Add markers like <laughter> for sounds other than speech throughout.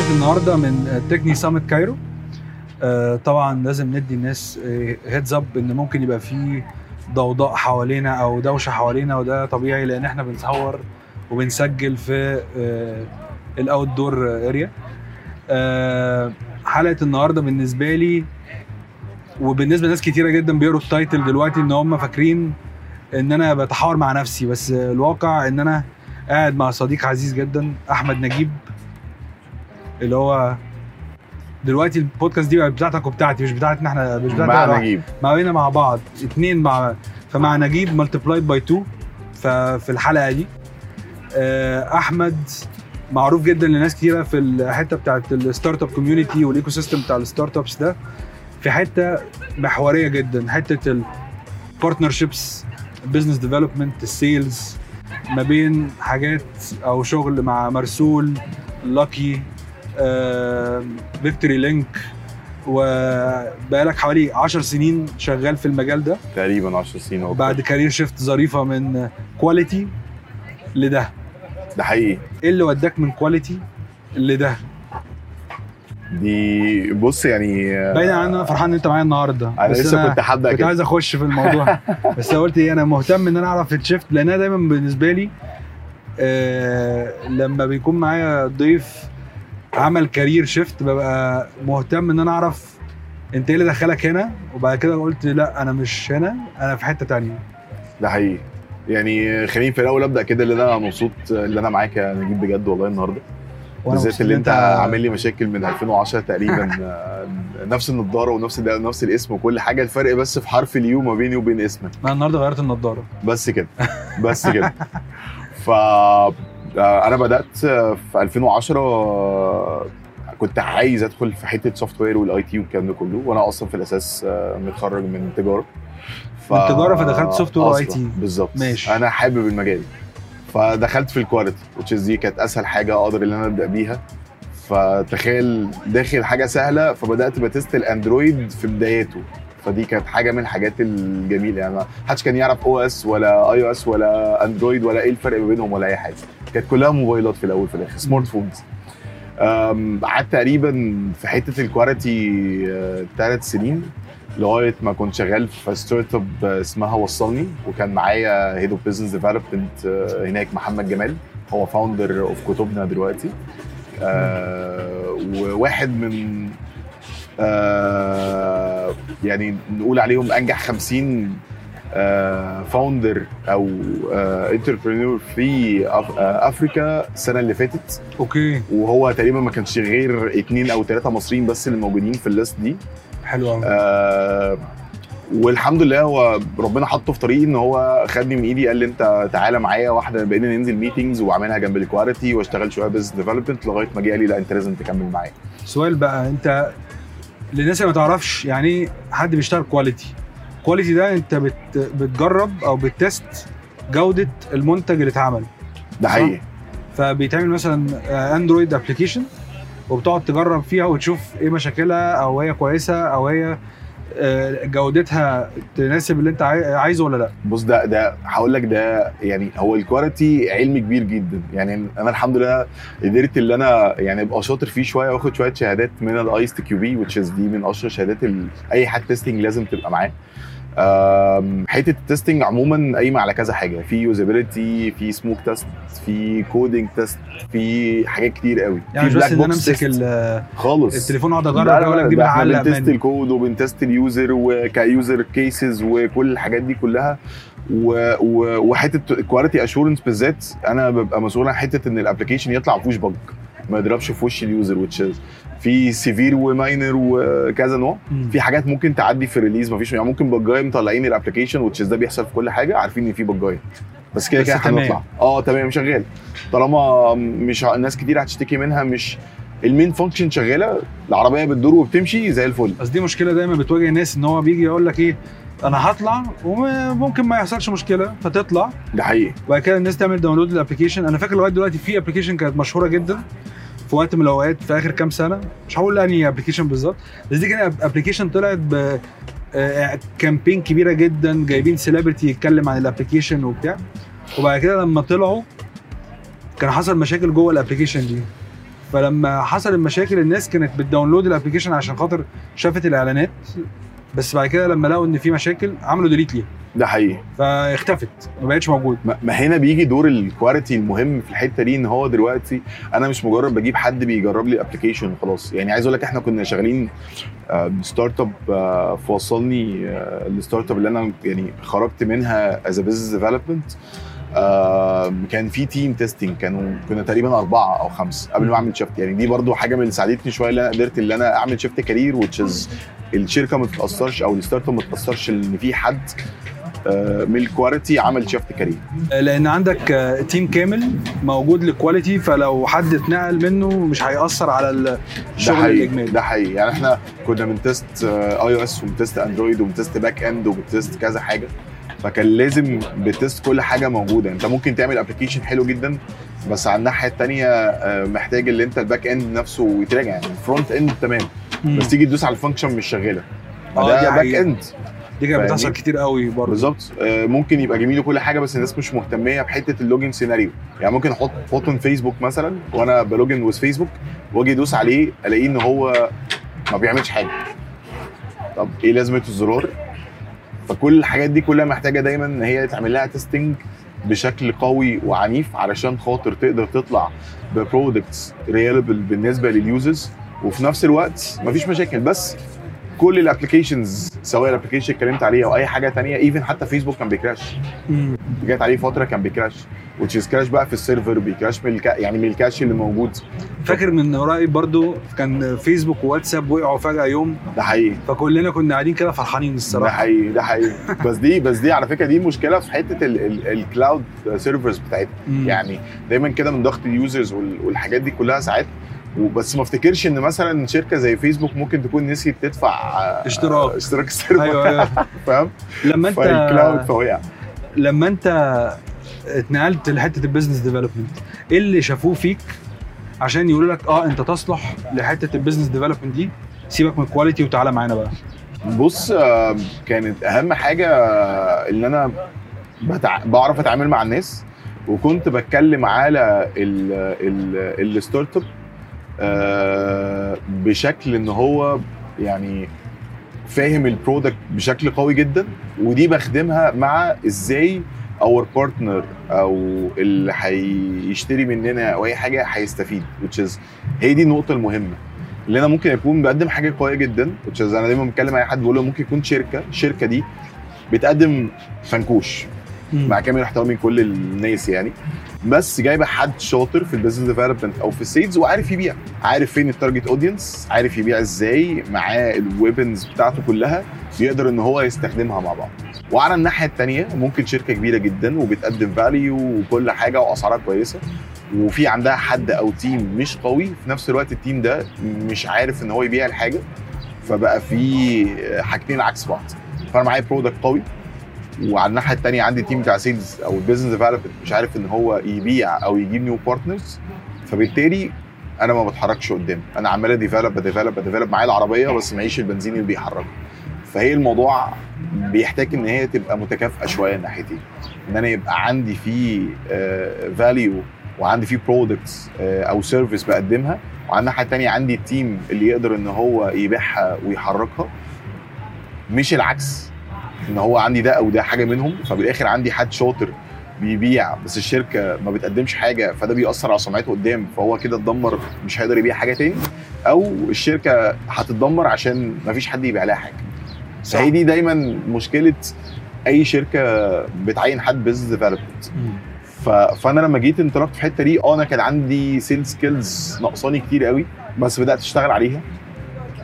حلقه النهارده من Techne Summit Cairo آه، طبعا لازم ندي الناس heads up إن ممكن يبقى في ضوضاء حوالينا أو دوشة حوالينا وده طبيعي لأن إحنا بنصور وبنسجل في ال outdoor area حلقة النهارده بالنسبة لي وبالنسبة لناس كتيرة جدا بيقروا ال title دلوقتي إن هم فاكرين إن أنا بتحاور مع نفسي بس الواقع إن أنا قاعد مع صديق عزيز جدا أحمد نجيب. اللي هو دلوقتي البودكاست دي بقت بتاعتك وبتاعتي مش بتاعتنا إحنا مش بتاعتنا مع نجيب. ما بينا مع بعض اتنين مع فمع نجيب multiplied by 2 ففي الحلقة دي. آه، أحمد معروف جدا لناس كتيرة في الحتة بتاعت ال startup community وال ecosystem بتاع ال startups ده. في حتة محورية جدا حتة ال partnerships ال business development ال sales ما بين حاجات أو شغل مع مرسول Lucky Victory Link وبقالك حوالي 10 سنين شغال في المجال ده. تقريبا 10 سنين أو بعد career shift ظريفة من quality لده. ده حقيقي. إيه اللي وداك من quality لده؟ دي بص يعني آه، عن أنا فرحان إن أنت معايا النهارده. أنا لسه كنت هبدا كنت عايز أخش في الموضوع. <laughs> بس قلت إيه أنا مهتم إن أنا أعرف ال shift لأن أنا دايما بالنسبة لي آه لما بيكون معايا ضيف عمل career shift ببقى مهتم إن أنا أعرف أنت إيه اللي دخلك هنا وبعد كده قلت لأ أنا مش هنا أنا في حتة تانية. ده حقيقي. يعني خليني في الأول أبدأ كده اللي أنا مبسوط اللي أنا معاك يا نجيب بجد والله النهارده. بالذات اللي أنت عامل لي مشاكل من 2010 تقريبا. <laughs> نفس النضارة ونفس نفس الاسم وكل حاجة الفرق بس في حرف ال U ما بيني وبين اسمك. أنا النهارده غيرت النضارة. بس كده. بس كده. <laughs> ف أنا بدأت آه، في 2010 آه، كنت عايز أدخل في حتة software وال IT والكلام ده كله وأنا أصلا في الأساس آه، متخرج من تجارة. ف... من تجارة فدخلت software و أصلاً، IT. بالظبط. ماشي. أنا حابب المجال. فدخلت في ال quality which is دي كانت أسهل حاجة أقدر إن أنا أبدأ بيها. فتخيل داخل حاجة سهلة فبدأت ب test ال Android في بداياته. فدي كانت حاجة من الحاجات الجميلة. يعني ما حدش كان يعرف OS ولا iOS ولا Android ولا إيه الفرق ما بينهم ولا أي حاجة. كانت كلها موبايلات في الأول في الآخر smartphones قعدت تقريبا في حتة ال quality ثلاث سنين لغاية ما كنت شغال في startup اسمها وصلني وكان معايا head of business development هناك محمد جمال. هو founder of كتبنا دلوقتي. آه وواحد من آه يعني نقول عليهم أنجح 50 founder أو entrepreneur في آه، أفريكا السنة اللي فاتت. Okay. وهو تقريبا ما كانش غير اتنين أو ثلاثة مصريين بس اللي موجودين في ال list دي. حلو قوي آه والحمد لله هو ربنا حطه في طريقي إن هو خدني من إيدي قال لي أنت تعالى معايا واحدة بقينا ننزل meetings وأعملها جنب ال quality وأشتغل شوية business development لغاية ما جه قال لي لا أنت لازم تكمل معايا. سؤال بقى أنت للناس اللي ما تعرفش يعني إيه حد بيشتغل quality quality ده انت بت بتجرب أو بت test جودة المنتج اللي اتعمل. ده. حقيقي. فبيتعمل مثلا Android application وبتقعد تجرب فيها وتشوف إيه مشاكلها أو هي كويسة أو هي جودتها تناسب اللي انت عاي- عايزه ولا لا؟ بص ده ده هقول لك ده يعني هو ال quality علم كبير جدا. يعني أنا الحمد لله قدرت اللي أنا يعني أبقى شاطر فيه شوية وآخد شوية شهادات من ال ISTQB is دي من أشهر شهادات أي حد testing لازم تبقى معاه. حتة ال testing عموما قايمة على كذا حاجة. في usability في smoke test في coding test في حاجات كتير قوي. يعني مش في بس إن أنا أمسك خالص. التليفون وأقعد لا اجرب أقول لك دي معلق بن test الكود وبن test ال user و use cases وكل الحاجات دي كلها. و... و... وحتة ال quality assurance بالذات أنا ببقى مسؤول عن حتة إن ال application يطلع ما فيهوش bug ما يضربش في وش ال user is في severe و minor وكذا نوع. في حاجات ممكن تعدي في ال release ما فيش يعني. ممكن bug جاية مطلعين ال application is ده بيحصل في كل حاجة عارفين إن في bug جاية بس كده كده. هنطلع. آه تمام. شغال. طالما مش ناس كتير هتشتكي منها مش ال main function شغالة العربية بتدور وبتمشي زي الفل. بس دي مشكلة دايما بتواجه الناس إن هو بيجي يقول لك إيه أنا هطلع وممكن ما يحصلش مشكلة فتطلع. ده حقيقي. وبعد كده الناس تعمل download لل application أنا فاكر لغاية دلوقتي في application كانت مشهورة جدا. في وقت من الأوقات في آخر كام سنة مش هقول انهي application بالظبط بس دي كانت application طلعت ب آه، campaign كبيرة جدا جايبين celebrity يتكلم عن ال application وبتاع. وبعد كده لما طلعوا كان حصل مشاكل جوه ال application دي. فلما حصل المشاكل الناس كانت بت download ال application عشان خاطر شافت الإعلانات. بس بعد كده لما لقوا إن في مشاكل عملوا delete ليها. ده حقيقي. فاختفت ما بقتش موجود. ما هنا بيجي دور ال quality المهم في الحتة دي إن هو دلوقتي أنا مش مجرد بجيب حد بيجرب لي ال application وخلاص. يعني عايز أقول لك إحنا كنا شغالين آه، startup آه، فوصلني آه، ال startup اللي أنا يعني خرجت منها as business development كان في team testing كانوا كنا تقريبا أربعة أو خمسة قبل ما أعمل shift يعني دي برضو حاجة من اللي ساعدتني شوية اللي أنا قدرت ان أنا أعمل shift career is الشركة ما تتأثرش أو ال startup ما تتأثرش إن في حد من ال quality عمل shift career لأن عندك آه، team كامل موجود لل quality فلو حد اتنقل منه مش هيأثر على الشغل الإجمالي. ده حقيقي. يعني إحنا كنا بن test iOS وبن test Android وبن test back end وبن test كذا حاجة. فكان لازم بت test كل حاجة موجودة. أنت ممكن تعمل application حلو جدا بس على الناحية الثانية محتاج اللي أنت ال back end نفسه يتراجع. يعني ال front end تمام. بس تيجي تدوس على ال function مش شغالة. آه، ده back. end دي كانت؟ بتحصل كتير قوي برضه. بالظبط. آه، ممكن يبقى جميل وكل حاجة بس الناس مش مهتمية بحتة ال login scenario. يعني ممكن أحط أحط فيسبوك مثلا وأنا ب login with فيسبوك وأجي أدوس عليه ألاقيه إن هو ما بيعملش حاجة. طب إيه لازمة الزرار؟ فكل الحاجات دي كلها محتاجة دايما إن هي يتعمل لها testing بشكل قوي وعنيف علشان خاطر تقدر تطلع ب products reliable بالنسبة لل users وفي نفس الوقت مفيش مشاكل بس كل ال applications سواء ال application اللي اتكلمت عليه أو أي حاجة تانية even حتى فيسبوك كان بي crash. جت عليه فترة كان بي crash which is crash بقى في السيرفر بي crash من الكا يعني من ال cache اللي موجود. فاكر من قريب برضو كان فيسبوك وواتساب وقعوا فجأة يوم؟ ده حقيقي. فكلنا كنا قاعدين كده فرحانين ده الصراحه حقيقي ده حقيقي. بس دي بس دي على فكرة دي مشكلة في حتة ال cloud servers بتاعتنا. يعني دايما كده من ضغط ال users والحاجات دي كلها ساعات وبس ما افتكرش ان مثلا شركة زي فيسبوك ممكن تكون نسيت تدفع آه، اشتراك. اشتراك السيرفر. أيوه أيوه. <laughs> فاهم؟ لما انت فال cloud فوقع لما أنت اتنقلت لحتة ال business development إيه اللي شافوه فيك عشان يقولوا لك آه أنت تصلح لحتة ال business development دي؟ سيبك من ال quality وتعالى معانا بقى. بص آه، كانت أهم حاجة آه، إن أنا بتع... بعرف أتعامل مع الناس وكنت بتكلم على ال... ال... ال startup بشكل إن هو يعني فاهم ال product بشكل قوي جدا ودي بخدمها مع إزاي our partner أو اللي هيشتري مننا أو أي حاجة هيستفيد which is هي دي النقطة المهمة. اللي أنا ممكن اكون بقدم حاجة قوية جدا which is أنا دايما بتكلم أي حد بقول له ممكن يكون شركة الشركة دي بتقدم فنكوش. مع كامل احترامي لكل الناس يعني. بس جايبة حد شاطر في ال business development أو في ال sales وعارف يبيع. عارف فين ال target audience عارف يبيع إزاي معاه ال weapons بتاعته كلها يقدر إن هو يستخدمها مع بعض. وعلى الناحية الثانية ممكن شركة كبيرة جدا وبتقدم value وكل حاجة وأسعارها كويسة وفي عندها حد أو team مش قوي في نفس الوقت ال team ده مش عارف إن هو يبيع الحاجة فبقى في حاجتين عكس بعض. فأنا معايا product قوي وعلى الناحية الثانية عندي team بتاع sales أو ال business development مش عارف إن هو يبيع أو يجيب new partners فبالتالي أنا ما بتحركش قدام. أنا عمال أ develop أ develop أ develop معايا العربية بس معيش البنزين اللي بيحركها فهي الموضوع بيحتاج إن هي تبقى متكافئة شوية الناحيتين. إن أنا يبقى عندي فيه value وعندي فيه products أو service بقدمها. وعلى الناحية الثانية عندي ال team اللي يقدر إن هو يبيعها ويحركها. مش العكس. ان هو عندي ده أو ده حاجة منهم فبالآخر عندي حد شاطر بيبيع بس الشركة ما بتقدمش حاجة فده بيأثر على سمعته قدام فهو كده اتدمر مش هيقدر يبيع حاجة تاني أو الشركة هتتدمر عشان ما فيش حد يبيع لها حاجة صح. فهي دي دايما مشكلة أي شركة بتعين حد business development. فأنا لما جيت انطلقت في الحتة دي آه أنا كان عندي sales skills ناقصاني كتير قوي بس بدأت أشتغل عليها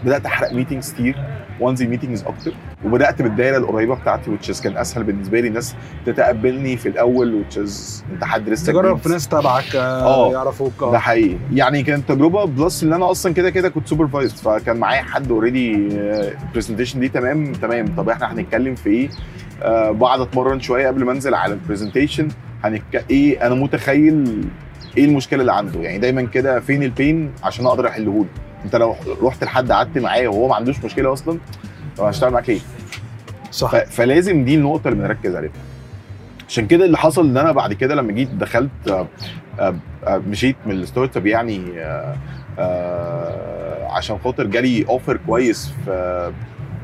بدأت أحرق meetings كتير وأنزل meetings أكتر وبدأت بالدايرة القريبة بتاعتي which كان أسهل بالنسبة لي. الناس تتقبلني في الأول which أنت حد لسه جديد. في ناس تبعك آه، آه. يعرفوك. ده آه حقيقي. يعني كانت تجربة plus إن أنا أصلا كده كده كنت supervised فكان معايا حد already ال presentation دي تمام؟ تمام. طب إحنا هنتكلم في إيه؟ آه بعد أتمرن شوية قبل ما أنزل على ال presentation هنك إيه؟ أنا متخيل إيه المشكلة اللي عنده. يعني دايما كده فين ال pain عشان أقدر احله له أنت لو رحت لحد قعدت معاه وهو ما عندوش مشكلة أصلا طب هشتغل معاك ليه صح. فلازم دي النقطة اللي بنركز عليها. عشان كده اللي حصل إن أنا بعد كده لما جيت دخلت آه، آه، آه، مشيت من ال startup يعني عشان خاطر جالي offer كويس في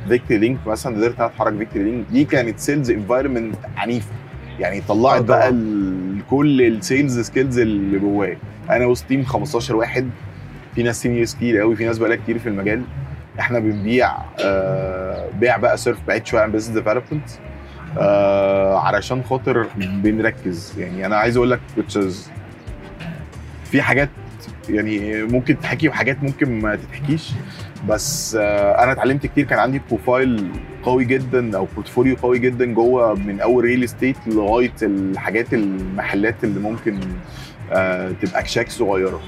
Victory Link مثلا قدرت أتحرك Victory Link دي كانت sales environment عنيفة. يعني طلعت بقى كل ال sales skills اللي جوايا. أنا وسط team 15 واحد. في ناس seniors كتير قوي في ناس بقالها كتير في المجال. إحنا بنبيع آه بيع بقى صرف بعيد شوية عن business development آه علشان خاطر بنركز. يعني أنا عايز أقول لك في حاجات يعني ممكن تحكي وحاجات ممكن ما تتحكيش بس آه أنا اتعلمت كتير. كان عندي profile قوي جدا أو portfolio قوي جدا جوه من أول real estate لغاية الحاجات المحلات اللي ممكن آه تبقى كشاك صغيرة.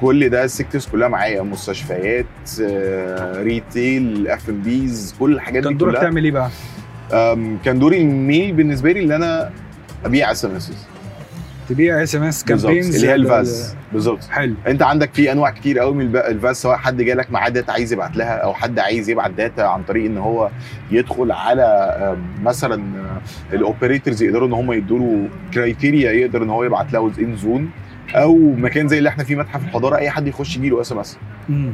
كل ده ال sectors كلها معايا مستشفيات آه، retail SMBs كل الحاجات دي كان دورك تعمل إيه بقى؟ كان دوري ال main بالنسبة لي إن أنا أبيع SMS تبيع SMS campaigns اللي هي ال VAS. بالظبط. حلو. أنت عندك في أنواع كتير قوي من ال VAS سواء حد جالك معاه data عايز يبعت لها أو حد عايز يبعت data عن طريق إن هو يدخل على مثلا ال operators يقدروا إن هم يدوا له criteria يقدر إن هو يبعت لها in zone أو مكان زي اللي إحنا فيه متحف الحضارة أي حد يخش يجي له SMS.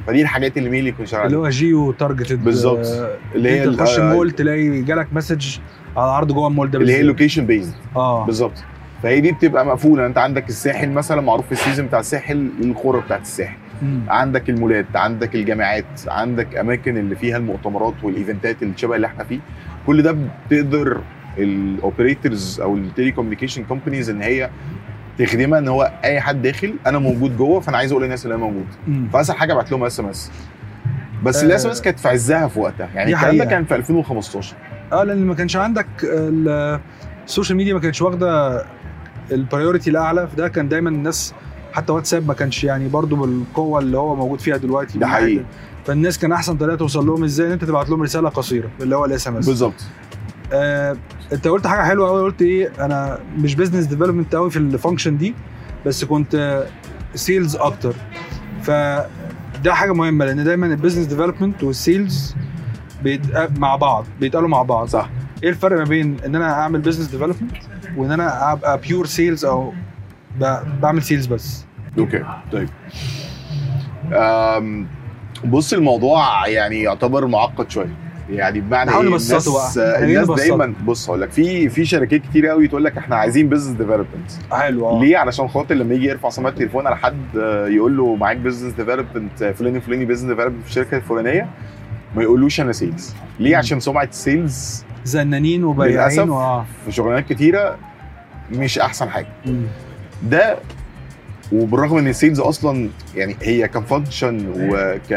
فدي الحاجات اللي مين يكون شغال اللي. هو geo targeted بالظبط. اللي هي أنت تخش ال- المول تلاقي جالك message على عرض جوه المول ده اللي هي. location based آه بالظبط فهي دي بتبقى مقفولة أنت عندك الساحل مثلا معروف في ال season بتاع الساحل القرى بتاعت الساحل مم. عندك المولات عندك الجامعات عندك أماكن اللي فيها المؤتمرات والإيفنتات اللي شبه اللي إحنا فيه كل ده بتقدر ال operators أو ال telecommunication companies إن هي تخدمها إن هو أي حد داخل أنا موجود جوه فأنا عايز أقول للناس اللي أنا موجود. فاسهل حاجة أبعت لهم SMS بس ال SMS كانت في عزها في وقتها. يعني الكلام ده. كان في 2015 آه لأن ما كانش عندك ال- social media ما كانتش واخدة ال priority الأعلى فده كان دايما الناس حتى واتساب ما كانش يعني برضو بالقوة اللي هو موجود فيها دلوقتي. ده حقيقي. فالناس كان أحسن طريقة توصل لهم إزاي؟ إن أنت تبعت لهم رسالة قصيرة اللي هو ال SMS بالظبط. آه، انت قلت حاجة حلوة قوي قلت إيه أنا مش business development قوي في ال function دي بس كنت sales أكتر. فده حاجة مهمة لأن دايما ال business development وال sales مع بعض بيتقالوا مع بعض. صح. إيه الفرق ما بين إن أنا أعمل business development وإن أنا أبقى pure sales أو بعمل sales بس؟ okay طيب. بص الموضوع يعني يعتبر معقد شوية. يعني بمعنى إيه الناس بقى. الناس. دايما بص هقول لك في في شركات كتير قوي تقول لك إحنا عايزين business development حلو آه ليه علشان خاطر لما يجي يرفع سماعه التليفون على حد آه، يقول له معاك business development فلاني فلاني business development في الشركة الفلانيه ما يقولوش أنا sales ليه. عشان سمعة ال sales زنانين وبياعين للأسف. واه في شغلانات كتيرة مش أحسن حاجة مم. ده وبالرغم إن ال sales أصلا يعني هي ك function وك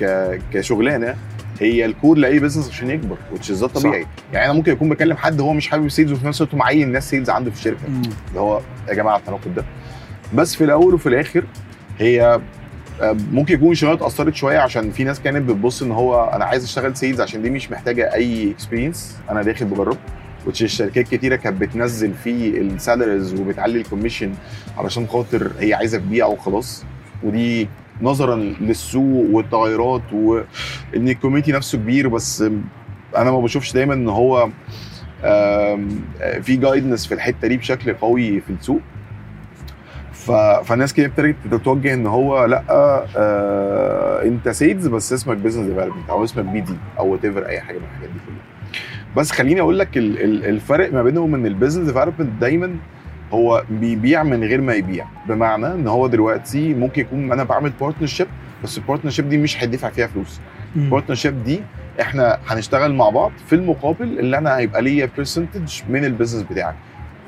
ك كشغلانة هي ال core لأي business عشان يكبر is ده طبيعي. يعني أنا ممكن اكون بكلم حد هو مش حابب ال sales وفي نفس الوقت معين الناس sales عنده في الشركة. اللي هو يا جماعة التناقض ده. بس في الأول وفي الآخر هي آه، ممكن يكون شغلات اثرت شوية عشان في ناس كانت بتبص إن هو أنا عايز أشتغل sales عشان دي مش محتاجة أي experience أنا داخل بجرب which الشركات كتيرة كانت بتنزل في ال salaries وبتعلي ال commission علشان خاطر هي عايزة تبيع وخلاص. ودي نظرا للسوق والتغيرات وإن ال community نفسه كبير بس أنا ما بشوفش دايما إن هو في guidance في الحتة دي بشكل قوي في السوق. فالناس كده ابتدت تتوجه إن هو لأ آه أنت sales بس اسمك business development أو اسمك BD أو whatever أي حاجة من الحاجات دي كلها بس خليني أقول لك ال... ال... الفرق ما بينهم إن ال business development دايما هو بيبيع من غير ما يبيع. بمعنى إن هو دلوقتي ممكن يكون أنا بعمل partnership بس ال partnership دي مش هيدفع فيها فلوس. ال partnership دي إحنا هنشتغل مع بعض في المقابل اللي أنا هيبقى ليا percentage من ال business بتاعك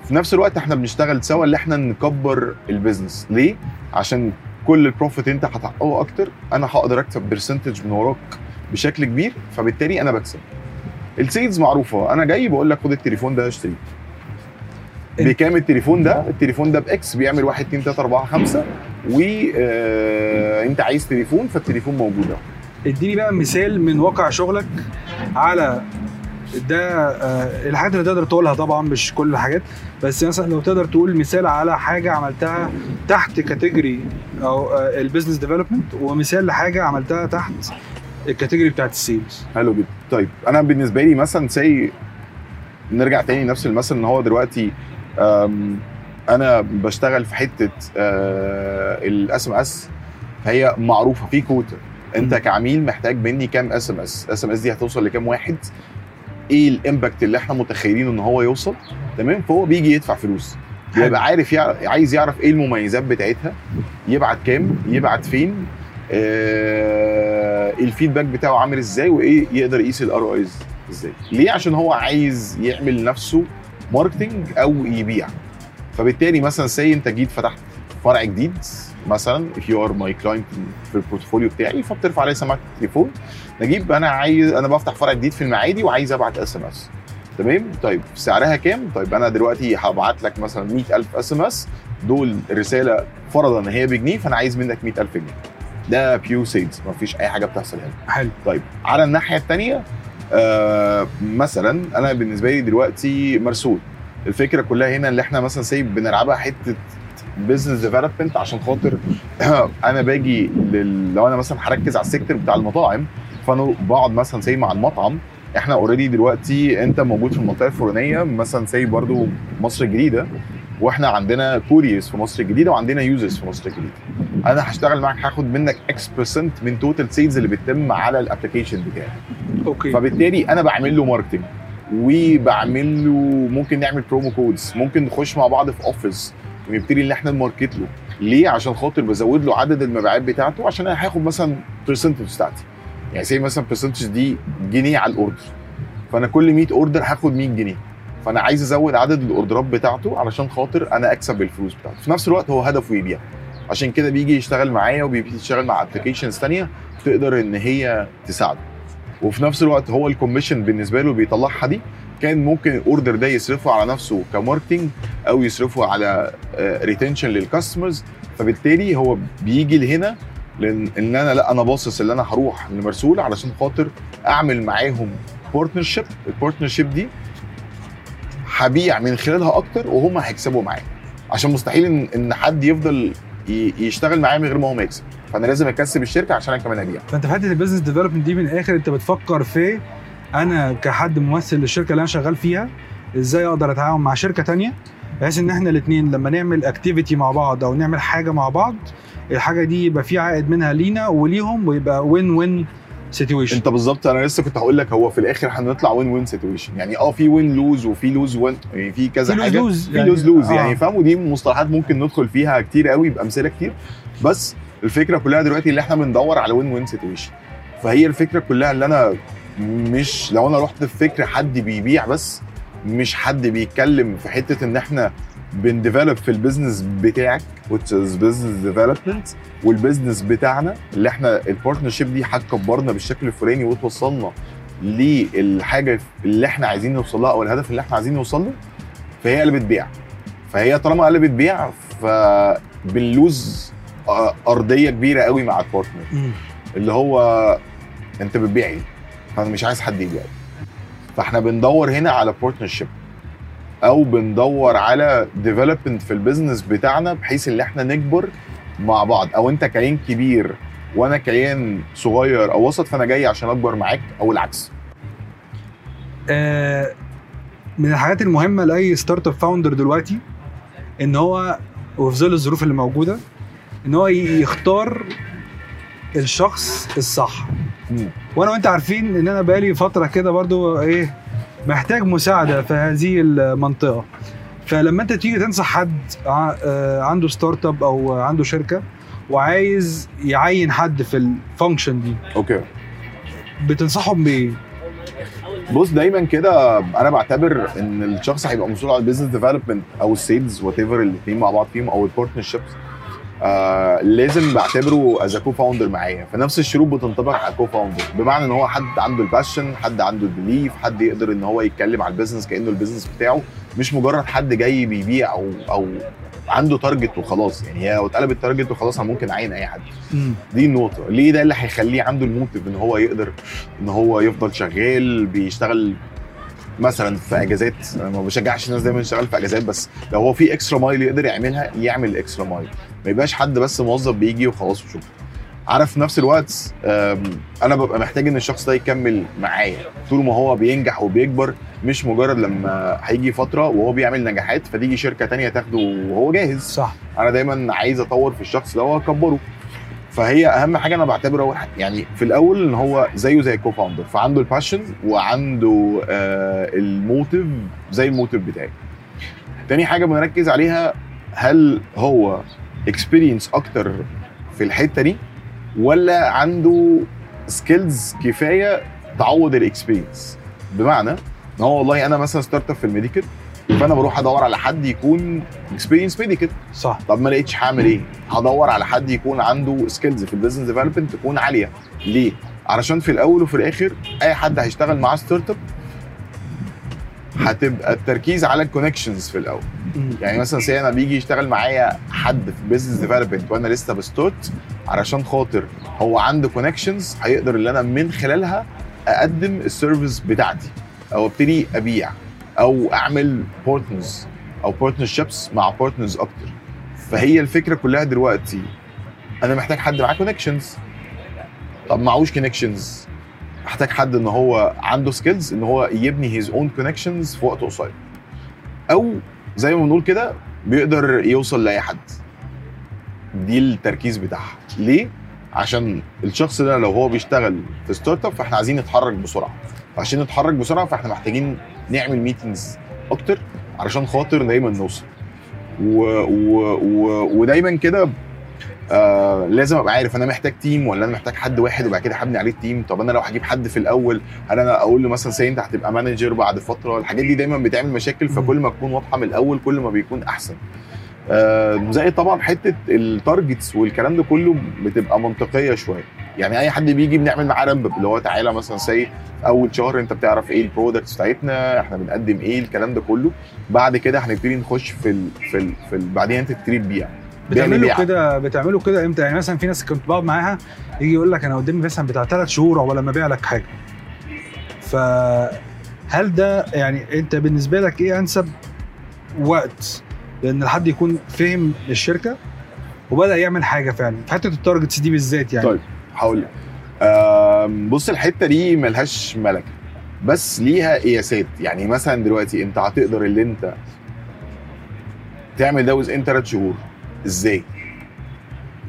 في نفس الوقت إحنا بنشتغل سوا اللي إحنا نكبر ال business ليه؟ عشان كل ال profit أنت هتحققه أكتر أنا هقدر أكسب percentage من وراك بشكل كبير فبالتالي أنا بكسب. ال sales معروفة. أنا جاي بقول لك خد التليفون ده اشتريه بكام التليفون ده؟ التليفون ده ب X بيعمل 1 2 3 4 5 وانت عايز تليفون فالتليفون موجود أهو. اديني بقى مثال من واقع شغلك على ده آه، الحاجات اللي تقدر تقولها طبعا مش كل الحاجات بس مثلا لو تقدر تقول مثال على حاجة عملتها تحت category أو ال business development ومثال لحاجة عملتها تحت ال category بتاعت ال sales حلو جدا. طيب أنا بالنسبة لي مثلا say نرجع تاني نفس المثل إن هو دلوقتي أنا بشتغل في حتة ال SMS فهي معروفة في كوتا. أنت. كعميل محتاج مني كام اس ام اس اس ام اس دي هتوصل لكام واحد؟ إيه ال impact اللي إحنا متخيلين إن هو يوصل؟ تمام؟ فهو بيجي يدفع فلوس. حلو. بيبقى عارف يع... عايز يعرف إيه المميزات بتاعتها. يبعت كام؟ يبعت فين؟ آه... ال feedback بتاعه عامل إزاي؟ وإيه يقدر يقيس ال ROIs إزاي؟ ليه؟ عشان هو عايز يعمل لنفسه marketing أو يبيع. فبالتالي مثلا say انت جيت فتحت فرع جديد مثلا if you are my client في ال portfolio بتاعي فبترفع عليه سماعة التليفون. نجيب أنا عايز أنا بفتح فرع جديد في المعادي وعايز أبعت SMS تمام؟ طيب سعرها كام؟ طيب أنا دلوقتي هبعت لك مثلا 100000 SMS دول الرساله فرضا إن هي بجنيه فأنا عايز منك 100000 جنيه. ده pure sales مفيش أي حاجة بتحصل هنا. حلو. طيب على الناحية الثانية آه مثلا أنا بالنسبة لي دلوقتي مرسول. الفكرة كلها هنا اللي إحنا مثلا say بنلعبها حتة business development عشان خاطر <clears throat> أنا باجي لل... لو أنا مثلا هركز على ال sector بتاع المطاعم فأنا بقعد مثلا say مع المطعم. إحنا already دلوقتي أنت موجود في المنطقة الفلانية مثلا say برضو مصر الجديدة. وإحنا عندنا couriers في مصر الجديدة وعندنا users في مصر الجديدة. أنا هشتغل معاك هاخد منك X percent من total sales اللي بتتم على ال application بتاعي. Okay. فبالتالي أنا بعمل له marketing وبعمل له ممكن نعمل promo codes ممكن نخش مع بعض في offers ونبتدي إن إحنا ن market له. ليه؟ عشان خاطر بزود له عدد المبيعات بتاعته عشان أنا هاخد مثلا percentage بتاعتي. يعني زي مثلا percentage دي جنيه على ال order فأنا كل 100 order هاخد 100 جنيه. فانا عايز ازود عدد الاوردرات بتاعته علشان خاطر أنا اكسب الفلوس بتاعته. في نفس الوقت هو هدفه يبيع. عشان كده بيجي يشتغل معايا وبيبتدي يشتغل مع applications ثانية تقدر ان هي تساعده. وفي نفس الوقت هو ال commission بالنسبة له بيطلعها دي كان ممكن ال order ده يصرفه على نفسه ك marketing أو يصرفه على retention لل customers فبالتالي هو بيجي لهنا لأن إن أنا لأ أنا باصص إن أنا هروح لمرسول علشان خاطر أعمل معاهم partnership ال partnership دي هبيع من خلالها أكتر وهم هيكسبوا معايا. عشان مستحيل ان حد يفضل يشتغل معايا من غير ما هو ما يكسب. فأنا لازم أكسب الشركة عشان أنا كمان ابيع فأنت في حتة ال business development دي من الآخر أنت بتفكر في أنا كحد ممثل للشركة اللي أنا شغال فيها إزاي أقدر أتعاون مع شركة تانية؟ بحيث إن إحنا الاثنين لما نعمل activity مع بعض أو نعمل حاجة مع بعض الحاجة دي يبقى في عائد منها لينا وليهم ويبقى win win situation انت بالظبط أنا لسه كنت هقول لك هو في الآخر هنطلع win win situation يعني آه في win lose وفي lose win يعني في كذا في حاجة. lose في يعني- lose lose آه. يعني فاهم ودي مصطلحات ممكن ندخل فيها كتير قوي بامثله كتير. بس الفكرة كلها دلوقتي اللي إحنا بندور على win win situation فهي الفكرة كلها اللي أنا مش لو أنا رحت في فكر حد بيبيع بس مش حد بيتكلم في حتة إن إحنا بن develop في ال business بتاعك which is business development وال business بتاعنا اللي إحنا ال partnership دي هتكبرنا بالشكل الفلاني وتوصلنا للحاجة اللي إحنا عايزين نوصل لها أو الهدف اللي إحنا عايزين نوصل له فهي قلبت بيع. فهي طالما قلبت بيع فبن lose أرضية كبيرة قوي مع ال partner. اللي هو انت بتبيع إيه؟ فأنا مش عايز حد يبيع. فاحنا بندور هنا على partnership أو بندور على development في ال business بتاعنا بحيث ان إحنا نكبر مع بعض. أو انت كيان كبير وأنا كيان صغير أو وسط فانا جاي عشان اكبر معاك أو العكس. آه، من الحاجات المهمة لأي startup founder دلوقتي إن هو وفي ظل الظروف اللي موجودة إن هو يختار الشخص الصح. وأنا وأنت عارفين إن أنا بقالي فترة كده برضو إيه محتاج مساعدة في هذه المنطقة. فلما أنت تيجي تنصح حد آه، عنده startup أو عنده شركة وعايز يعين حد في ال function دي okay. بتنصحهم بإيه؟ بص دايما كده أنا بعتبر إن الشخص هيبقى مسؤول على ال business development أو ال sales whatever الاثنين مع بعض فيهم أو ال partnerships آه لازم بعتبره as co-founder معايا. فنفس الشروط بتنطبق على co-founder بمعنى إن هو حد عنده ال passion حد عنده ال belief حد يقدر إن هو يتكلم على ال business كأنه ال business بتاعه. مش مجرد حد جاي بيبيع أو أو عنده target وخلاص. يعني هي لو اتقلبت target وخلاص أنا ممكن أعين أي حد. مم. دي النقطة. ليه ده اللي هيخليه عنده ال motive إن هو يقدر إن هو يفضل شغال بيشتغل مثلا في أجازات ما بشجعش الناس دايما تشتغل في أجازات بس لو هو في extra mile يقدر يعملها يعمل extra mile ما يبقاش حد بس موظف بيجي وخلاص وشكرا. عارف في نفس الوقت أنا ببقى محتاج إن الشخص ده يكمل معايا. طول ما هو بينجح وبيكبر مش مجرد لما هيجي فترة وهو بيعمل نجاحات فتيجي شركة تانية تاخده وهو جاهز. صح. أنا دايما عايز أطور في الشخص ده واكبره فهي أهم حاجة أنا بعتبره اول يعني في الأول إن هو زيه زي ال co-founder فعنده ال passion وعنده آه ال motive زي ال motive بتاعي. تاني حاجة بنركز عليها هل هو experience أكتر في الحتة دي ولا عنده skills كفاية تعوض ال experience بمعنى إن هو والله أنا مثلا startup في ال medical فانا بروح ادور على حد يكون experience medical صح طب ما لقيتش هعمل إيه؟ هدور على حد يكون عنده skills في ال business development تكون عالية ليه؟ علشان في الأول وفي الآخر أي حد هيشتغل معاه startup هتبقى التركيز على ال connections في الأول. يعني مثلا say أنا بيجي يشتغل معايا حد في business development وأنا لسه ب start علشان خاطر هو عنده connections هيقدر إن أنا من خلالها أقدم ال service بتاعتي أو أبتدي أبيع أو أعمل partners أو partnerships مع partners أكتر. فهي الفكرة كلها دلوقتي. أنا محتاج حد معاه connections طب معهوش connections محتاج حد إن هو عنده skills إن هو يبني his own connections في وقت قصير. أو زي ما بنقول كده بيقدر يوصل لأي حد. دي التركيز بتاعها. ليه؟ عشان الشخص ده لو هو بيشتغل في startup فإحنا عايزين نتحرك بسرعة. عشان نتحرك بسرعة فإحنا محتاجين نعمل meetings أكتر علشان خاطر دايما نوصل. و... و... و... ودايما كده آه لازم أبقى عارف أنا محتاج team ولا أنا محتاج حد واحد وبعد كده هبني عليه ال team طب أنا لو هجيب حد في الأول هل أنا أقول له مثلا say أنت هتبقى manager بعد فترة؟ الحاجات دي دايما بتعمل مشاكل. فكل ما تكون واضحة من الأول كل ما بيكون أحسن. آه زي طبعا حتة ال targets والكلام ده كله بتبقى منطقية شوية. يعني أي حد بيجي بنعمل معاه ramp اللي هو تعالى مثلا say أول شهر أنت بتعرف إيه ال products بتاعتنا إحنا بنقدم إيه الكلام ده كله. بعد كده هنبتدي نخش في ال في ال في ال بعدين أنت تبتدي تبيع بيع بتعملوا. كده بتعملوا كده إمتى؟ يعني مثلا في ناس كنت بقعد معاها يجي يقول لك أنا قدامي مثلا بتاع ثلاث شهور عقبال ما أبيع لك حاجة. فهل ده يعني أنت بالنسبة لك إيه أنسب وقت لأن الحد يكون فهم الشركة وبدأ يعمل حاجة فعلا في حتة ال targets دي بالذات يعني طيب. هقول لك بص الحتة دي ملهاش ملكة بس ليها قياسات يعني مثلا دلوقتي أنت هتقدر اللي أنت تعمل ده within ثلاث شهور إزاي؟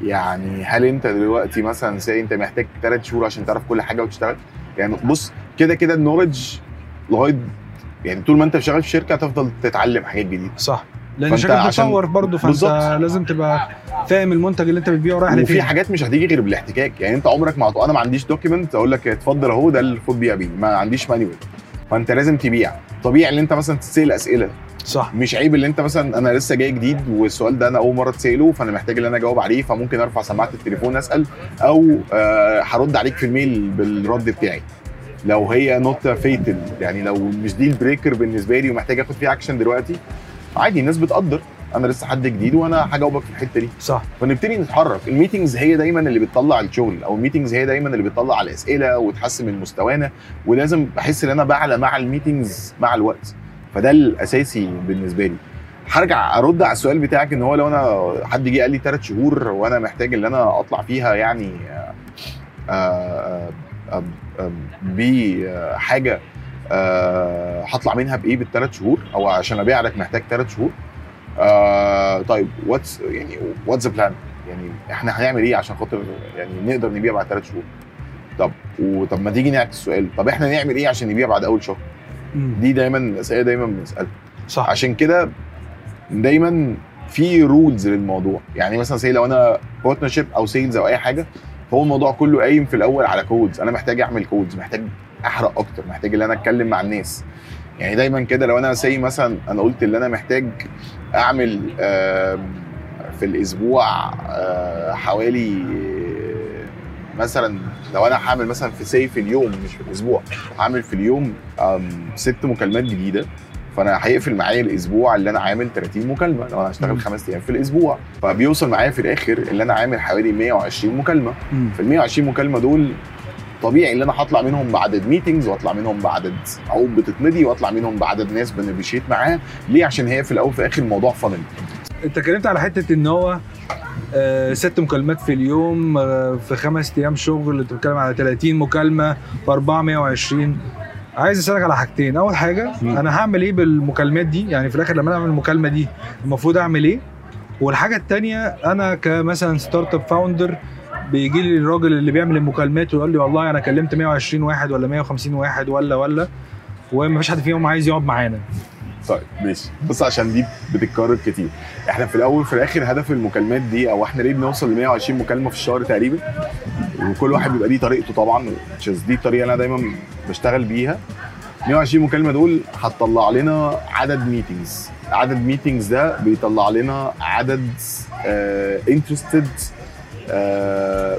يعني هل أنت دلوقتي مثلا say أنت محتاج ثلاث شهور عشان تعرف كل حاجة وتشتغل؟ يعني بص كده كده ال knowledge لغاية يعني طول ما أنت شغال في شركة هتفضل تتعلم حاجات جديدة صح لأن عشان- بتطور برضه فأنت بالظبط. لازم تبقى فاهم المنتج اللي أنت بتبيعه رايح وفي لفين. حاجات مش هتيجي غير بالاحتكاك. يعني أنت عمرك ما أنا ما عنديش document أقول لك اتفضل أهو ده اللي المفروض بيع بيه. ما عنديش manual فأنت لازم تبيع. طبيعي إن أنت مثلا تسال أسئلة. صح. مش عيب إن أنت مثلا أنا لسه جاي جديد والسؤال ده أنا أول مرة أتسأله فأنا محتاج إن أنا أجاوب عليه فممكن أرفع سماعة التليفون أسأل أو آه، هرد عليك في ال mail بالرد بتاعي. لو هي not vital يعني لو مش deal breaker بالنسبة لي ومحتاج آخد فيها اكشن دلوقتي عادي الناس بتقدر. أنا لسه حد جديد وأنا هجاوبك في الحتة دي. صح. فنبتدي نتحرك. ال meetings هي دايما اللي بتطلع الشغل أو ال meetings هي دايما اللي بتطلع الأسئلة وتحسن من مستوانا. ولازم بحس إن أنا بعلى مع ال meetings مع الوقت. فده الأساسي بالنسبة لي. هرجع أرد على السؤال بتاعك إن هو لو أنا حد جه قال لي ثلاث شهور وأنا محتاج إن أنا أطلع فيها يعني آه، آه، هطلع منها بإيه بالثلاث شهور؟ أو عشان أبيع لك محتاج ثلاث شهور. آه طيب what's يعني what's plan يعني إحنا هنعمل إيه عشان خاطر يعني نقدر نبيع بعد ثلاث شهور؟ طب وطب ما تيجي نعكس السؤال طب إحنا نعمل إيه عشان نبيع بعد أول شهر. دي دايما الأسئلة دايما بنسألها. صح. عشان كده دايما في rules للموضوع. يعني مثلا زي لو أنا partnership أو sales أو أي حاجة فهو الموضوع كله قايم في الأول على calls أنا محتاج أعمل calls محتاج أحرق أكتر محتاج إن أنا أتكلم مع الناس يعني دايما كده لو أنا say مثلا أنا قلت إن أنا محتاج أعمل في الأسبوع آه، حوالي آه، مثلا لو أنا هعمل مثلا في say في اليوم مش في الأسبوع هعمل في اليوم ست مكالمات جديدة فأنا هيقفل معايا الأسبوع اللي أنا عامل 30 مكالمة لو أنا. هشتغل خمس أيام في الأسبوع فبيوصل معايا في الآخر اللي أنا عامل حوالي 120 مكالمة مم. في ال 120 مكالمة دول طبيعي ان أنا هطلع منهم بعدد meetings وأطلع منهم بعدد عقود بتتمضي وأطلع منهم بعدد ناس بنبيشيت معاها ليه؟ عشان هي في الأول وفي الآخر الموضوع funnel أنت اتكلمت على حتة إن هو آه، ست مكالمات في اليوم آه، في خمس أيام شغل أنت بتتكلم على 30 مكالمة ف 120 عايز أسألك على حاجتين. أول حاجة مم. أنا هعمل إيه بالمكالمات دي؟ يعني في الآخر لما أنا أعمل المكالمة دي المفروض أعمل إيه؟ والحاجة التانية أنا كمثلا startup founder بيجي لي الراجل اللي بيعمل المكالمات ويقول لي والله أنا كلمت 120 واحد ولا 150 واحد ولا ولا ومفيش حد فيهم عايز يقعد معانا. طيب ماشي. بص عشان دي بتتكرر كتير. إحنا في الأول في الآخر هدف المكالمات دي أو إحنا ليه بنوصل ل 120 مكالمة في الشهر تقريبا؟ وكل واحد بيبقى ليه طريقته طبعا دي الطريقة اللي أنا دايما بشتغل بيها. 120 مكالمة دول هتطلع لنا عدد meetings عدد meetings ده بيطلع لنا عدد interested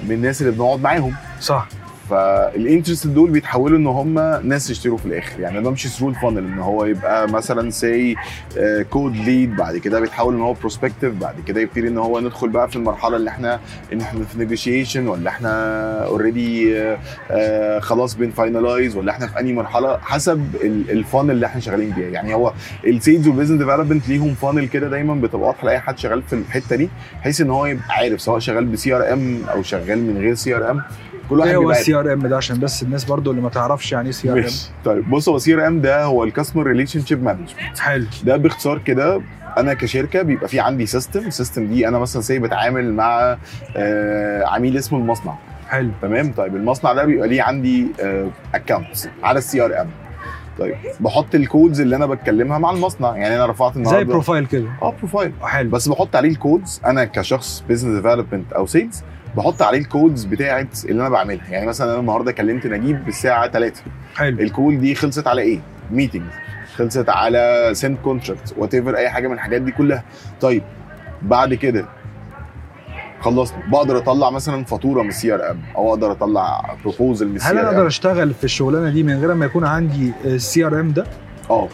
من الناس اللي بنقعد معاهم. صح. فال interested دول بيتحولوا إن هم ناس يشتروا في الآخر. يعني بمشي through ال funnel إن هو يبقى مثلا سي cold lead بعد كده بيتحول إن هو prospective بعد كده يبتدي إن هو ندخل بقى في المرحلة اللي إحنا إن إحنا في نيجوشيشن ولا إحنا already خلاص بن finalize ولا إحنا في أنهي مرحلة حسب ال funnel اللي إحنا شغالين بيها. يعني هو ال sales وال business development ليهم funnel كده دايما بتبقى واضحة لأي حد شغال في الحتة دي بحيث إن هو يبقى عارف سواء شغال ب CRM أو شغال من غير CRM كل واحد إيه هو. السي آر إم ده؟ عشان بس الناس برضو اللي ما تعرفش يعني إيه CRM. طيب بص هو CRM ده هو ال customer relationship management حلو. ده باختصار كده أنا كشركة بيبقى في عندي system ال system دي أنا مثلا say بتعامل مع آه، عميل اسمه المصنع. حلو. تمام؟ طيب المصنع ده بيبقى ليه عندي account على ال CRM طيب بحط ال calls اللي أنا بتكلمها مع المصنع. يعني أنا رفعت النهارده زي profile كده. آه profile حلو. بس بحط عليه ال calls أنا كشخص business development أو sales بحط عليه ال calls بتاعت اللي أنا بعملها. يعني مثلا أنا النهارده كلمت نجيب الساعة 3 حلو. ال call دي خلصت على إيه؟ meeting خلصت على send contract whatever أي حاجة من الحاجات دي كلها. طيب بعد كده خلصنا بقدر أطلع مثلا فاتورة من ال CRM أو أقدر أطلع proposal من ال CRM هل أنا أقدر أشتغل في الشغلانة دي من غير ما يكون عندي ال CRM ده؟ آه.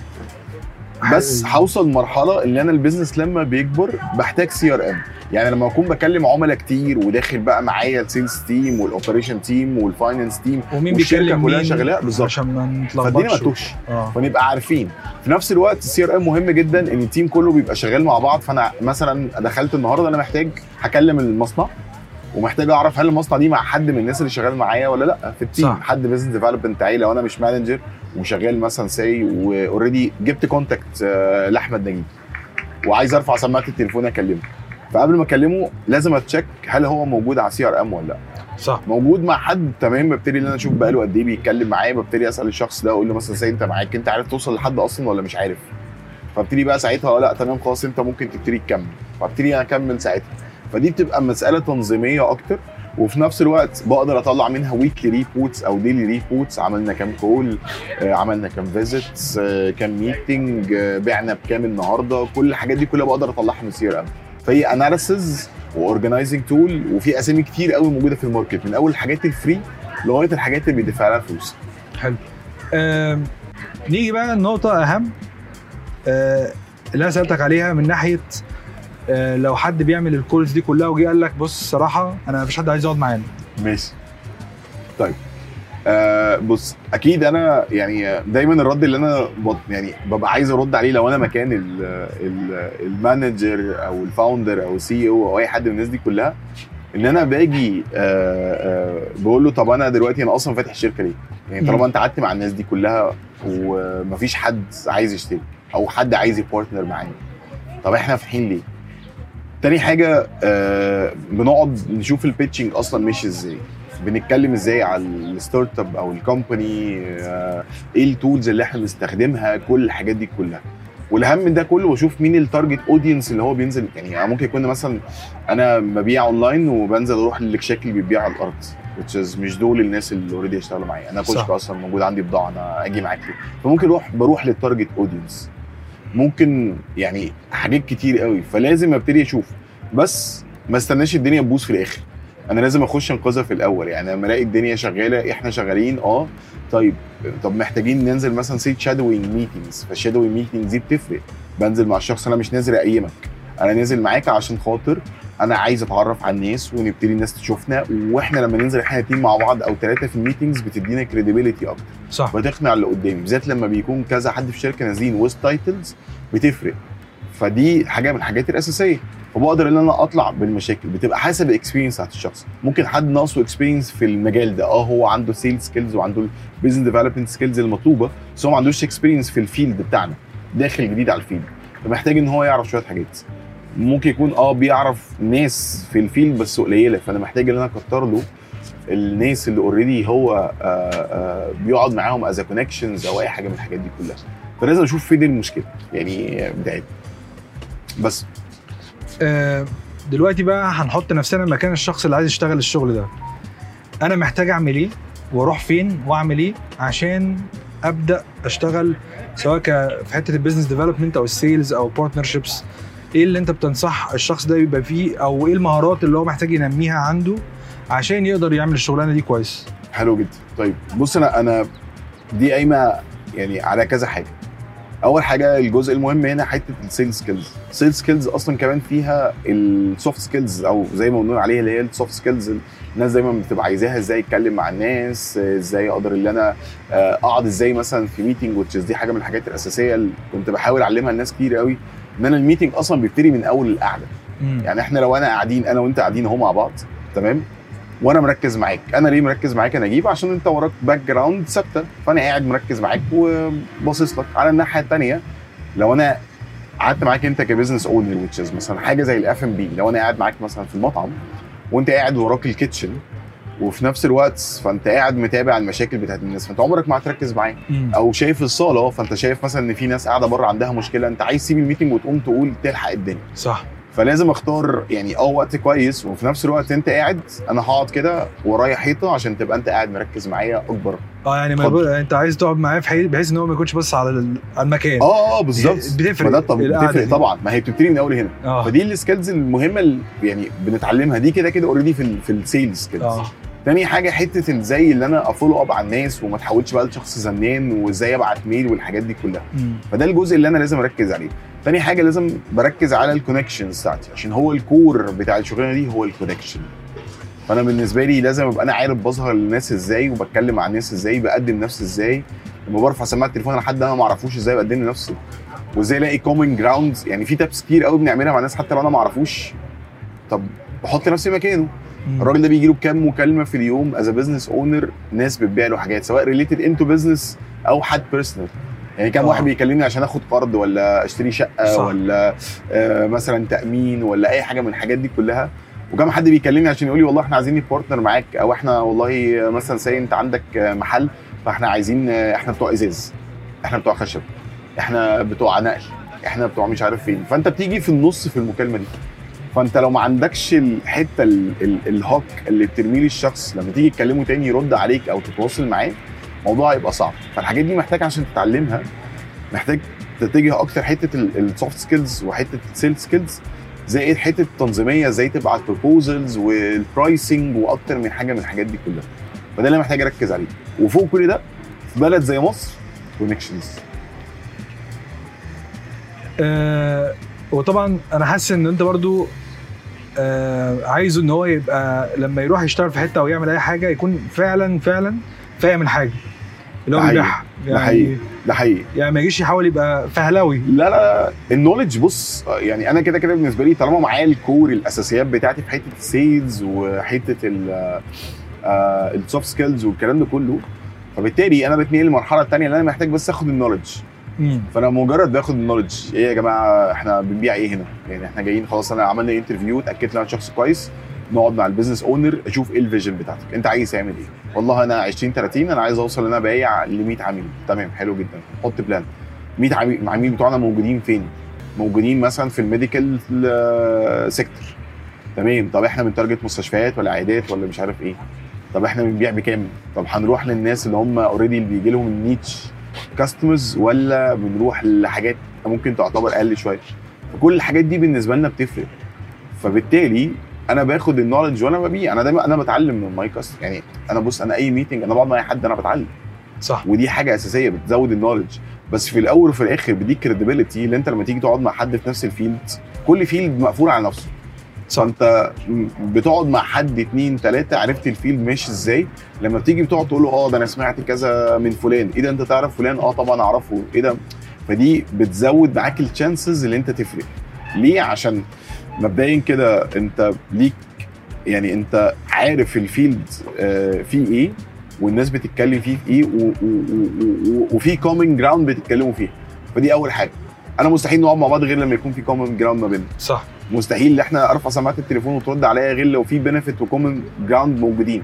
بس هوصل مرحله إن أنا ال business لما بيكبر بحتاج CRM يعني لما أكون بكلم عملاء كتير وداخل بقى معايا ال sales team وال operation team وال finance team ومين بيكلم كلها مين شغالة بالظبط. عشان ما فالدنيا ما نتلخبطش تتوهش. آه. فنبقى عارفين. في نفس الوقت ال CRM مهم جدا إن ال team كله بيبقى شغال مع بعض. فأنا مثلا دخلت النهارده أنا محتاج هكلم المصنع. ومحتاج أعرف هل المصنع دي مع حد من الناس اللي شغال معايا ولا لأ. في ال team صح. حد business development بتاعي لو أنا مش manager وشغال مثلا say و already جبت contact لأحمد نجيب. وعايز أرفع سماعة التليفون أكلمه. فقبل ما أكلمه لازم أ check هل هو موجود على CRM ولا لأ. صح. موجود مع حد تمام ببتدي إن أنا أشوف بقاله قد إيه بيتكلم معايا ببتدي أسأل الشخص ده أقول له مثلا زي أنت معاك أنت عارف توصل لحد أصلا ولا مش عارف؟ فابتدي بقى ساعتها لأ تمام خلاص أنت ممكن تبتدي تكمل. فابتدي أنا أكمل ساعتها. فدي بتبقى مسألة تنظيمية أكتر وفي نفس الوقت بقدر أطلع منها weekly reports أو daily reports عملنا كام call عملنا كام visits كام meeting بعنا بكام النهارده. كل الحاجات دي كلها بقدر أطلعها من ال CRM فهي analysis و organizing tool وفي أسامي كتير قوي موجودة في ال market. من أول الحاجات ال free لغاية الحاجات اللي بيدفع لها فلوس. حلو. نيجي بقى النقطة أهم آه، اللي أنا سألتك عليها من ناحية آه، لو حد بيعمل ال calls دي كلها وجي قال لك بص صراحة أنا مفيش حد عايز يقعد معانا ماشي طيب آه بص أكيد أنا يعني دايما الرد اللي أنا يعني ببقى عايز أرد عليه لو أنا مكان ال ال ال manager أو ال founder أو ال COO أي حد من الناس دي كلها إن أنا باجي آه آه بقول له طب أنا دلوقتي أنا أصلا فاتح الشركة ليه؟ يعني طالما أنت قعدت مع الناس دي كلها ومفيش حد عايز يشتري أو حد عايز ي partner معايا طب إحنا فاتحين ليه؟ تاني حاجة آه بنقعد نشوف ال pitching أصلا ماشي إزاي. بنتكلم إزاي على ال startup أو ال company آه إيه ال tools اللي إحنا بنستخدمها كل الحاجات دي كلها. والأهم من ده كله بشوف مين ال target audience اللي هو بينزل. يعني ممكن يكون مثلا أنا ببيع اونلاين وبنزل أروح للشكل اللي بيبيع على الأرض which is مش دول الناس اللي already يشتغلوا معايا. أنا. كشك أصلا موجود عندي بضاعة أنا أجي معاك. فممكن أروح بروح لل target audience ممكن يعني حاجات كتير قوي فلازم ابتدي أشوف. بس ما استناش الدنيا تبوظ في الآخر. أنا لازم اخش انقذها في الأول. يعني لما الاقي الدنيا شغاله إحنا شغالين آه طيب طب محتاجين ننزل مثلا set shadowing meetings فال shadowing meetings دي بتفرق. بنزل مع الشخص أنا مش نازل أقيمك. أنا نازل معاك عشان خاطر أنا عايز اتعرف على الناس ونبتدي الناس تشوفنا وإحنا لما ننزل إحنا اتنين مع بعض أو ثلاثة في ال meetings بتدينا credibility أكتر. صح. بتقنع اللي قدامي بالذات لما بيكون كذا حد في الشركة نازلين with titles بتفرق. فدي حاجة من الحاجات الأساسية. فبقدر إن أنا أطلع بالمشاكل بتبقى حسب ال experience بتاعت الشخص. ممكن حد ناقصه experience في المجال ده آه هو عنده sales skills وعنده ال business development skills المطلوبة بس هو ما عندوش experience في ال field بتاعنا داخل جديد على ال field فمحتاج إن هو يعرف شوية حاجات. ممكن يكون آه بيعرف ناس في ال field بس قليلة فأنا محتاج إن أنا أكتر له الناس اللي already هو آه آه بيقعد معاهم as connections أو أي حاجة من الحاجات دي كلها. فلازم أشوف فين المشكلة يعني بدايه بس. آه، دلوقتي بقى هنحط نفسنا مكان الشخص اللي عايز يشتغل الشغل ده. أنا محتاج أعمل إيه؟ وأروح فين وأعمل إيه؟ عشان أبدأ أشتغل سواء في حتة ال business development أو ال sales أو partnerships إيه اللي انت بتنصح الشخص ده يبقى فيه أو إيه المهارات اللي هو محتاج ينميها عنده عشان يقدر يعمل الشغلانة دي كويس؟ حلو جدا. طيب بص أنا أنا دي قايمة يعني على كذا حاجة. أول حاجة الجزء المهم هنا حتة ال sales skills ال sales skills أصلا كمان فيها ال soft skills أو زي ما بنقول عليها اللي هي ال soft skills الناس دايما بتبقى عايزاها إزاي أتكلم مع الناس إزاي أقدر ان أنا آه، أقعد إزاي مثلا في meeting دي حاجة من الحاجات الأساسية اللي كنت بحاول أعلمها لناس كتير قوي ان أنا ال meeting أصلا بيبتدي من اول القعده. يعني إحنا لو أنا قاعدين أنا وانت قاعدين اهو مع بعض تمام؟ وأنا مركز معاك أنا ليه مركز معاك؟ أنا أجيب عشان انت وراك background ثابته فانا قاعد مركز معاك وباصص لك. على الناحيه الثانية لو أنا قعدت معاك انت ك business owner مثلا حاجة زي الاف ام بي لو أنا قاعد معاك مثلا في المطعم وانت قاعد وراك ال kitchen وفي نفس الوقت فانت قاعد متابع المشاكل بتاعت الناس فانت عمرك ما هتركز معايا مم. أو شايف الصالة فانت شايف مثلا إن في ناس قاعدة بره عندها مشكلة انت عايز تسيب ال meeting وتقوم تقول تلحق الدنيا. صح. فلازم اختار يعني آه وقت كويس وفي نفس الوقت انت قاعد أنا هقعد كده ورايا حيطة عشان تبقى انت قاعد مركز معايا اكبر. آه يعني ما. يبقى- انت عايز تقعد معاه في حي- بحيث ان هو ما يكونش بس على على المكان. آه آه بالظبط. بتفرق ده بتفرق. طبعا. ما هي بتبتدي من أول هنا. آه. فدي ال skills المهمة اللي يعني بنتعلمها. دي كده كده already في ال في ال sales skills آه. تاني حاجة حتة إزاي اللي أنا a follow up على الناس وما تحولش بقى لشخص زنان وإزاي أبعت mail والحاجات دي كلها. مم. فده الجزء اللي أنا لازم أركز عليه. تاني حاجة لازم بركز على ال connections بتاعتي عشان هو ال core بتاع الشغلانة دي هو ال connection فأنا بالنسبة لي لازم أبقى أنا عارف بظهر للناس إزاي وبتكلم مع الناس إزاي بقدم نفسي إزاي. لما برفع سماعة التليفون على حد أنا ما أعرفوش إزاي بقدم نفسي. وإزاي ألاقي common ground يعني في tips كتير قوي بنعملها مع ناس حتى لو أنا ما أعرفوش. طب بحط نفسي مكانه. الراجل ده بيجي له بكام مكالمة في اليوم as business owner ناس بتبيع له حاجات سواء related into business أو حد personal يعني كام آه. واحد بيكلمني عشان آخد قرض ولا أشتري شقة صح. ولا آه مثلا تأمين ولا أي حاجة من الحاجات دي كلها. وكم حد بيكلمني عشان يقول لي والله إحنا عايزين partner معاك أو إحنا والله مثلا see أنت عندك محل فإحنا عايزين إحنا بتوع إزاز إحنا بتوع خشب إحنا بتوع نقل إحنا بتوع مش عارف فين. فأنت بتيجي في النص في المكالمة دي. فانت لو ما عندكش الحتة ال- ال- ال hook اللي بترميه للشخص لما تيجي تكلمه تاني يرد عليك أو تتواصل معاه الموضوع هيبقى صعب. فالحاجات دي محتاج عشان تتعلمها محتاج تتجه أكتر حتة ال soft skills وحتة ال sales skills زائد حتة التنظيميه إزاي تبعت proposals وال pricing وأكتر من حاجة من الحاجات دي كلها. فده اللي محتاج أركز عليه. وفوق كل ده في بلد زي مصر connections وطبعا أنا حاسس إن أنت برضو آه عايزه إن هو يبقى لما يروح يشتغل في حتة أو يعمل أي حاجة يكون فعلا فعلا فاهم الحاجة اللي هو حقيقي. بيبيعها ده حقيقي. يعني ده حقيقي يعني ما يجيش يحاول يبقى فهلاوي لا لا ال knowledge بص يعني أنا كده كده بالنسبة لي طالما معايا ال core الأساسيات بتاعتي في حتة ال sales وحتة ال soft skills والكلام ده كله فبالتالي أنا بتنقل للمرحله الثانية اللي أنا محتاج بس أخد ال knowledge فانا مجرد باخد ال knowledge إيه يا جماعة إحنا بنبيع إيه هنا؟ يعني إحنا جايين خلاص انا عملنا interview اتأكدت ان أنا شخص كويس. نقعد مع ال business owner أشوف إيه ال vision بتاعتك. انت عايز تعمل إيه؟ والله أنا 20 30 أنا عايز اوصل ان أنا بايع ل 100 عميل. تمام حلو جدا. حط plan 100 عميل العميل بتوعنا موجودين فين؟ موجودين مثلا في ال medical sector تمام. طب إحنا بن target مستشفيات ولا عيادات ولا مش عارف إيه؟ طب إحنا بنبيع بكام؟ طب هنروح للناس اللي هم already اللي بيجي لهم ال niche. customers ولا بنروح لحاجات ممكن تعتبر أقل شوية؟ فكل الحاجات دي بالنسبة لنا بتفرق. فبالتالي أنا باخد ال knowledge وأنا ببيع. أنا دايما أنا بتعلم من my customer يعني أنا بص أنا أي meeting أنا بقعد مع أي حد أنا بتعلم. صح. ودي حاجة أساسية بتزود ال knowledge بس في الأول وفي الآخر بيديك credibility اللي أنت لما تيجي تقعد مع حد في نفس ال field كل field مقفول على نفسه. فانت بتقعد مع حد اتنين تلاتة عرفت ال field ماشي إزاي؟ لما بتيجي بتقعد تقول له آه ده أنا سمعت كذا من فلان. إيه ده أنت تعرف فلان؟ آه طبعا أعرفه. إيه ده؟ فدي بتزود معاك ال chances اللي أنت تفرق. ليه؟ عشان مبدئيا كده أنت ليك يعني أنت عارف ال field آه، فيه إيه والناس بتتكلم فيه في إيه وفي common ground بتتكلموا فيه. فدي أول حاجة. أنا مستحيل نقعد مع بعض غير لما يكون في common ground ما بيننا. صح. مستحيل. ان إحنا ارفع سماعة التليفون وترد عليا غير لو في benefit و common ground موجودين.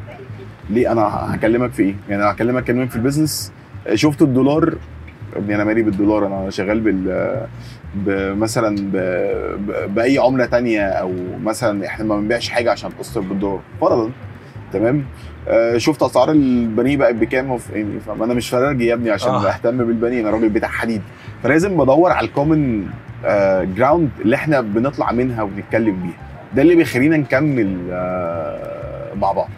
ليه؟ أنا هكلمك في إيه؟ يعني أنا هكلمك كلمك في ال business شفت الدولار؟ ابني أنا مالي بالدولار. أنا شغال بال مثلا ب... ب... بأي عملة تانية أو مثلا إحنا ما بنبيعش حاجة عشان تأثر بالدولار. فرضا تمام؟ آه، شفت أسعار البانيه بقت بكام؟ يعني فاهم؟ أنا مش فرارجي يا ابني عشان آه. اهتم بالبانيه أنا راجل بتاع حديد. فلازم بدور على ال common ground اللي إحنا بنطلع منها وبنتكلم بيها. ده اللي بيخلينا نكمل آه، مع بعض.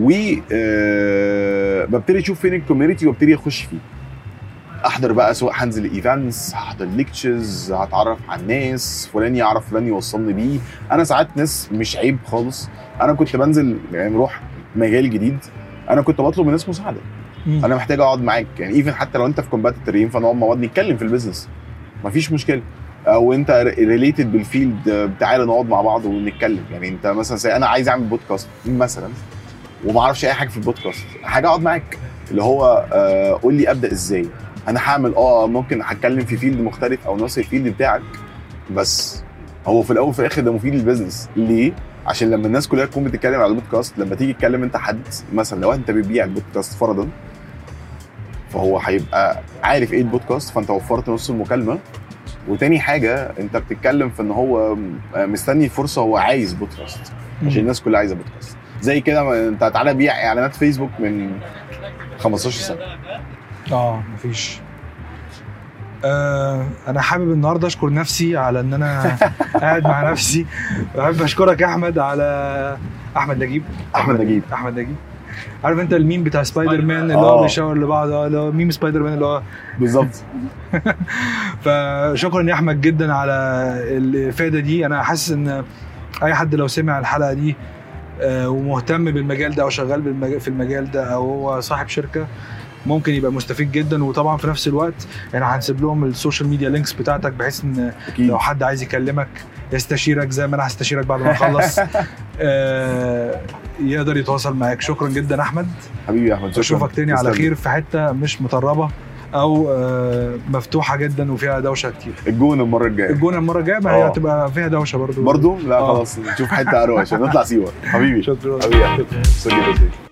و آه، ببتدي أشوف فين ال community وأبتدي أخش فيه. أحضر بقى سواء هنزل events هحضر lectures هتعرف على الناس فلان يعرف فلان يوصلني بيه. أنا ساعات ناس مش عيب خالص. أنا كنت بنزل يعني نروح مجال جديد. أنا كنت بطلب من الناس مساعدة. مم. أنا محتاج أقعد معاك. يعني even حتى لو أنت في competitor ينفع نقعد مع بعض نتكلم في ال business مفيش مشكلة. أو أنت related بال field تعالى نقعد مع بعض ونتكلم. يعني أنت مثلا أنا عايز أعمل بودكاست مثلا وما أعرفش أي حاجة في البودكاست حاجة أقعد معاك. اللي هو آه، قول لي أبدأ إزاي. أنا هعمل آه ممكن هتكلم في field مختلف أو نفس ال field بتاعك بس هو في الأول وفي الآخر ده مفيد لل business ليه؟ عشان لما الناس كلها تكون بتتكلم على البودكاست لما تيجي تكلم انت حد مثلا لو انت بتبيع البودكاست فرضا فهو هيبقى عارف إيه البودكاست فانت وفرت نص المكالمة. وتاني حاجة انت بتتكلم في ان هو مستني فرصه هو عايز بودكاست عشان الناس كلها عايزة بودكاست. زي كده انت تعالى بيع اعلانات فيسبوك من 15 سنة. آه مفيش. آه أنا حابب النهارده أشكر نفسي على إن أنا <laughs> قاعد مع نفسي. بحب أشكرك يا أحمد على أحمد نجيب. أحمد نجيب. أحمد نجيب. عارف أنت الميم بتاع سبايدر مان اللي هو آه. بيشاور لبعض اللي هو ميم سبايدر مان اللي هو بالظبط. <laughs> فشكرا يا أحمد جدا على الإفادة دي. أنا حاسس إن أي حد لو سمع الحلقة دي آه، ومهتم بالمجال ده أو شغال في المجال ده أو هو صاحب شركة ممكن يبقى مستفيد جدا. وطبعا في نفس الوقت إحنا هنسيب لهم ال social media links بتاعتك بحيث إن أكيد. لو حد عايز يكلمك يستشيرك زي ما أنا هستشيرك بعد ما أخلص. <laughs> آه، يقدر يتواصل معاك. شكرا جدا أحمد. حبيبي يا أحمد شكرا. أشوفك تاني على. خير في حتة مش مطربه أو آه، مفتوحة جدا وفيها دوشة كتير. الجون المرة الجاية. الجونة المرة الجاية ما هي آه. هتبقى فيها دوشة برضو. برضو؟ لا. خلاص نشوف حتة أروق عشان نطلع سيوة. حبيبي. شكرا. حبيبي